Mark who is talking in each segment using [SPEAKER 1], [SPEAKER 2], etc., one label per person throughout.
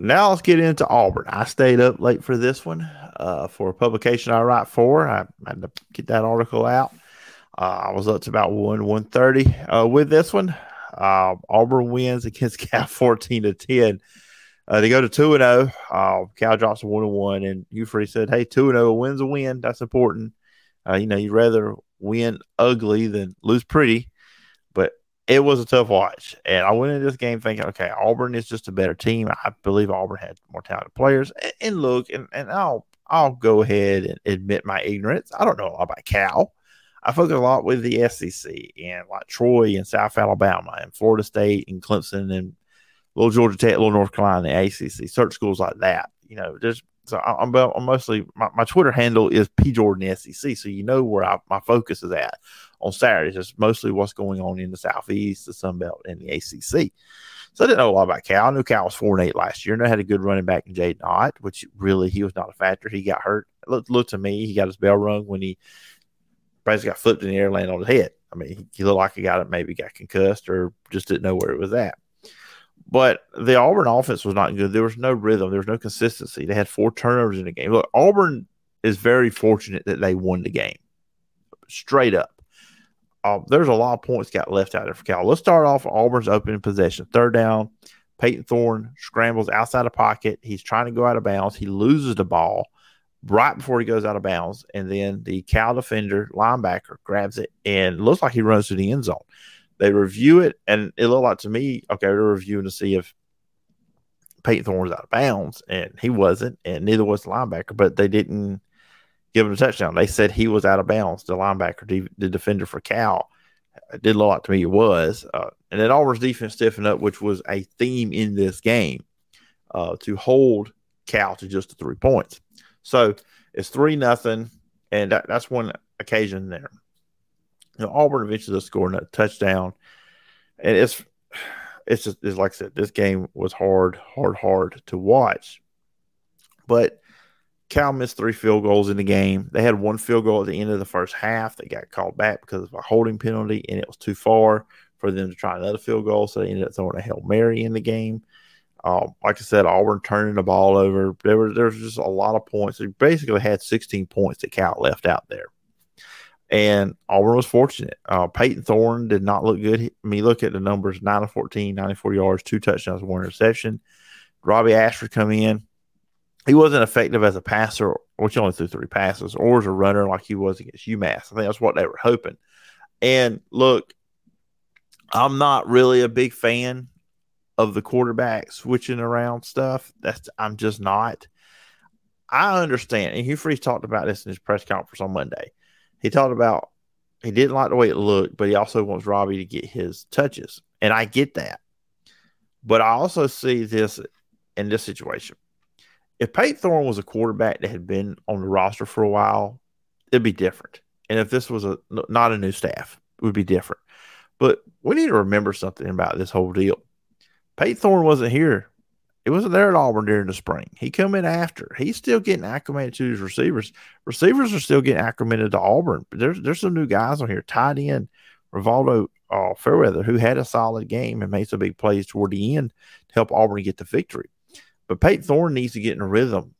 [SPEAKER 1] Now let's get into Auburn. I stayed up late for this one uh, for a publication I write for. I had to get that article out. Uh, I was up to about one one thirty uh, with this one. Uh, Auburn wins against Cal fourteen to ten. Uh, they go to two and zero. Oh. Uh, Cal drops a one and one, and Freeze said, "Hey, two and zero, wins a win. That's important. you know, you'd rather win ugly than lose pretty." It was a tough watch. And I went into this game thinking, okay, Auburn is just a better team. I believe Auburn had more talented players. And, and look, and, and I'll I'll go ahead and admit my ignorance. I don't know a lot about Cal. I focus a lot with the SEC and like Troy and South Alabama and Florida State and Clemson and little Georgia Tech, little North Carolina, the ACC, search schools like that. You know, there's so I'm, I'm mostly my, my, Twitter handle is P Jordan SEC, so you know where I, my focus is at on Saturdays. It's mostly what's going on in the Southeast, the Sun Belt, and the ACC. So I didn't know a lot about Cal. I knew Cal was four and eight last year, and I had a good running back in Jaydn Ott, which really he was not a factor. He got hurt. Look, look to me, he got his bell rung when he basically got flipped in the air, landed on his head. I mean, he, he looked like a guy that maybe got concussed or just didn't know where it was at. But the Auburn offense was not good. There was no rhythm. There was no consistency. They had four turnovers in the game. Look, Auburn is very fortunate that they won the game. Straight up. Uh, there's a lot of points got left out there for Cal. Let's start off Auburn's opening possession. Third down. Payton Thorne scrambles outside of pocket. He's trying to go out of bounds. He loses the ball right before he goes out of bounds. And then the Cal defender, linebacker, grabs it and looks like he runs to the end zone. They review it, and it looked like to me, okay, they're reviewing to see if Payton Thorne was out of bounds, and he wasn't, and neither was the linebacker, but they didn't give him a touchdown. They said he was out of bounds, the linebacker, the defender for Cal. Did a lot to me it was. Uh, and then Auburn's defense stiffened up, which was a theme in this game uh, to hold Cal to just the three points. So it's three nothing, and that, that's one occasion there you know, Auburn eventually scored a touchdown, and it's it's just it's like I said, this game was hard, hard, hard to watch. But Cal missed three field goals in the game. They had one field goal at the end of the first half. They got called back because of a holding penalty, and it was too far for them to try another field goal. So they ended up throwing a hail mary in the game. Um, like I said, Auburn turning the ball over. There was there was just a lot of points. They basically had 16 points that Cal left out there. And Auburn was fortunate. Uh, Payton Thorne did not look good. I mean, look at the numbers 9 of 14, 94 yards, two touchdowns, one interception. Robby Ashford come in. He wasn't effective as a passer, which only threw three passes, or as a runner like he was against UMass. I think that's what they were hoping. And look, I'm not really a big fan of the quarterback switching around stuff. That's I'm just not. I understand, and Hugh Freeze talked about this in his press conference on Monday he talked about he didn't like the way it looked, but he also wants Robby to get his touches. And I get that. But I also see this in this situation. If Payton Thorne was a quarterback that had been on the roster for a while, it'd be different. And if this was a not a new staff, it would be different. But we need to remember something about this whole deal. Payton Thorne wasn't here he wasn't there at Auburn during the spring. He come in after. He's still getting acclimated to his receivers. Receivers are still getting acclimated to Auburn. But there's there's some new guys on here. Tied in Rivaldo uh, Fairweather, who had a solid game and made some big plays toward the end to help Auburn get the victory. But Payton Thorne needs to get in a rhythm.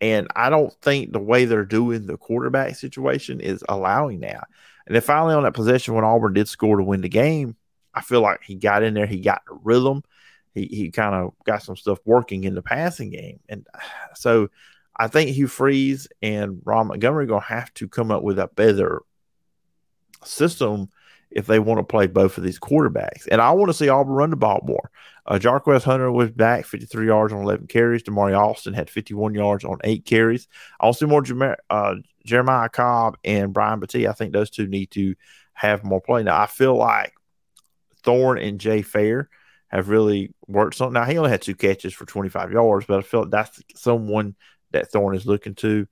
[SPEAKER 1] And I don't think the way they're doing the quarterback situation is allowing that. And then finally on that possession when Auburn did score to win the game, I feel like he got in there, he got the rhythm he, he kind of got some stuff working in the passing game. And so I think Hugh Freeze and Ron Montgomery are going to have to come up with a better system if they want to play both of these quarterbacks. And I want to see Auburn run the ball more. Uh, Jarquez Hunter was back, 53 yards on 11 carries. Damari Alston had 51 yards on eight carries. I want to see more Jer- uh, Jeremiah Cobb and Brian Battie. I think those two need to have more play. Now, I feel like Thorne and Jay Fair – have really worked something. Now he only had two catches for 25 yards, but I feel like that's someone that Thorne is looking to.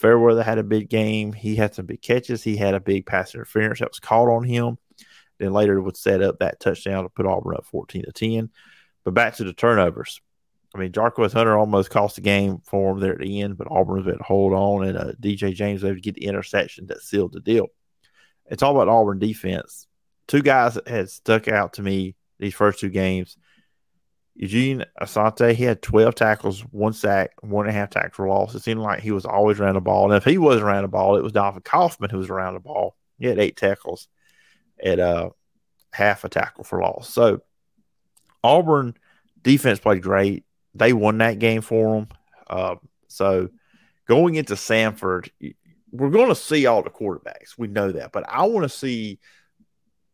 [SPEAKER 1] Fairweather had a big game. He had some big catches. He had a big pass interference that was called on him. Then later would set up that touchdown to put Auburn up 14 to 10. But back to the turnovers. I mean, Jarquez Hunter almost cost the game for him there at the end, but Auburn was able to hold on, and uh, DJ James able to get the interception that sealed the deal. It's all about Auburn defense. Two guys that had stuck out to me these first two games. Eugene Asante, he had 12 tackles, one sack, one and a half tackles for loss. It seemed like he was always around the ball. And if he wasn't around the ball, it was Donovan Kaufman who was around the ball. He had eight tackles at uh, half a tackle for loss. So Auburn defense played great. They won that game for them. Uh, so going into Samford, we're going to see all the quarterbacks. We know that. But I want to see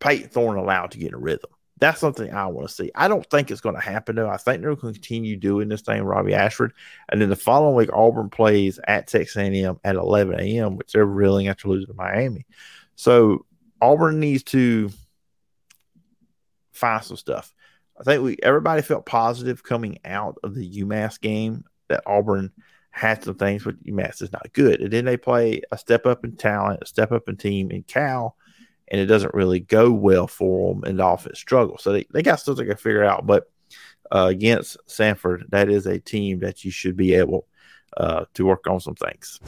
[SPEAKER 1] Payton Thorne allowed to get a rhythm. That's something I want to see. I don't think it's going to happen though. I think they're going to continue doing this thing, Robby Ashford, and then the following week Auburn plays at Texas A&M at 11 a.m., which they're reeling after losing to Miami. So Auburn needs to find some stuff. I think we everybody felt positive coming out of the UMass game that Auburn had some things, but UMass is not good. And then they play a step up in talent, a step up in team in Cal and it doesn't really go well for them, and the offense struggles. So they, they got stuff they to figure out. But uh, against Samford, that is a team that you should be able uh, to work on some things.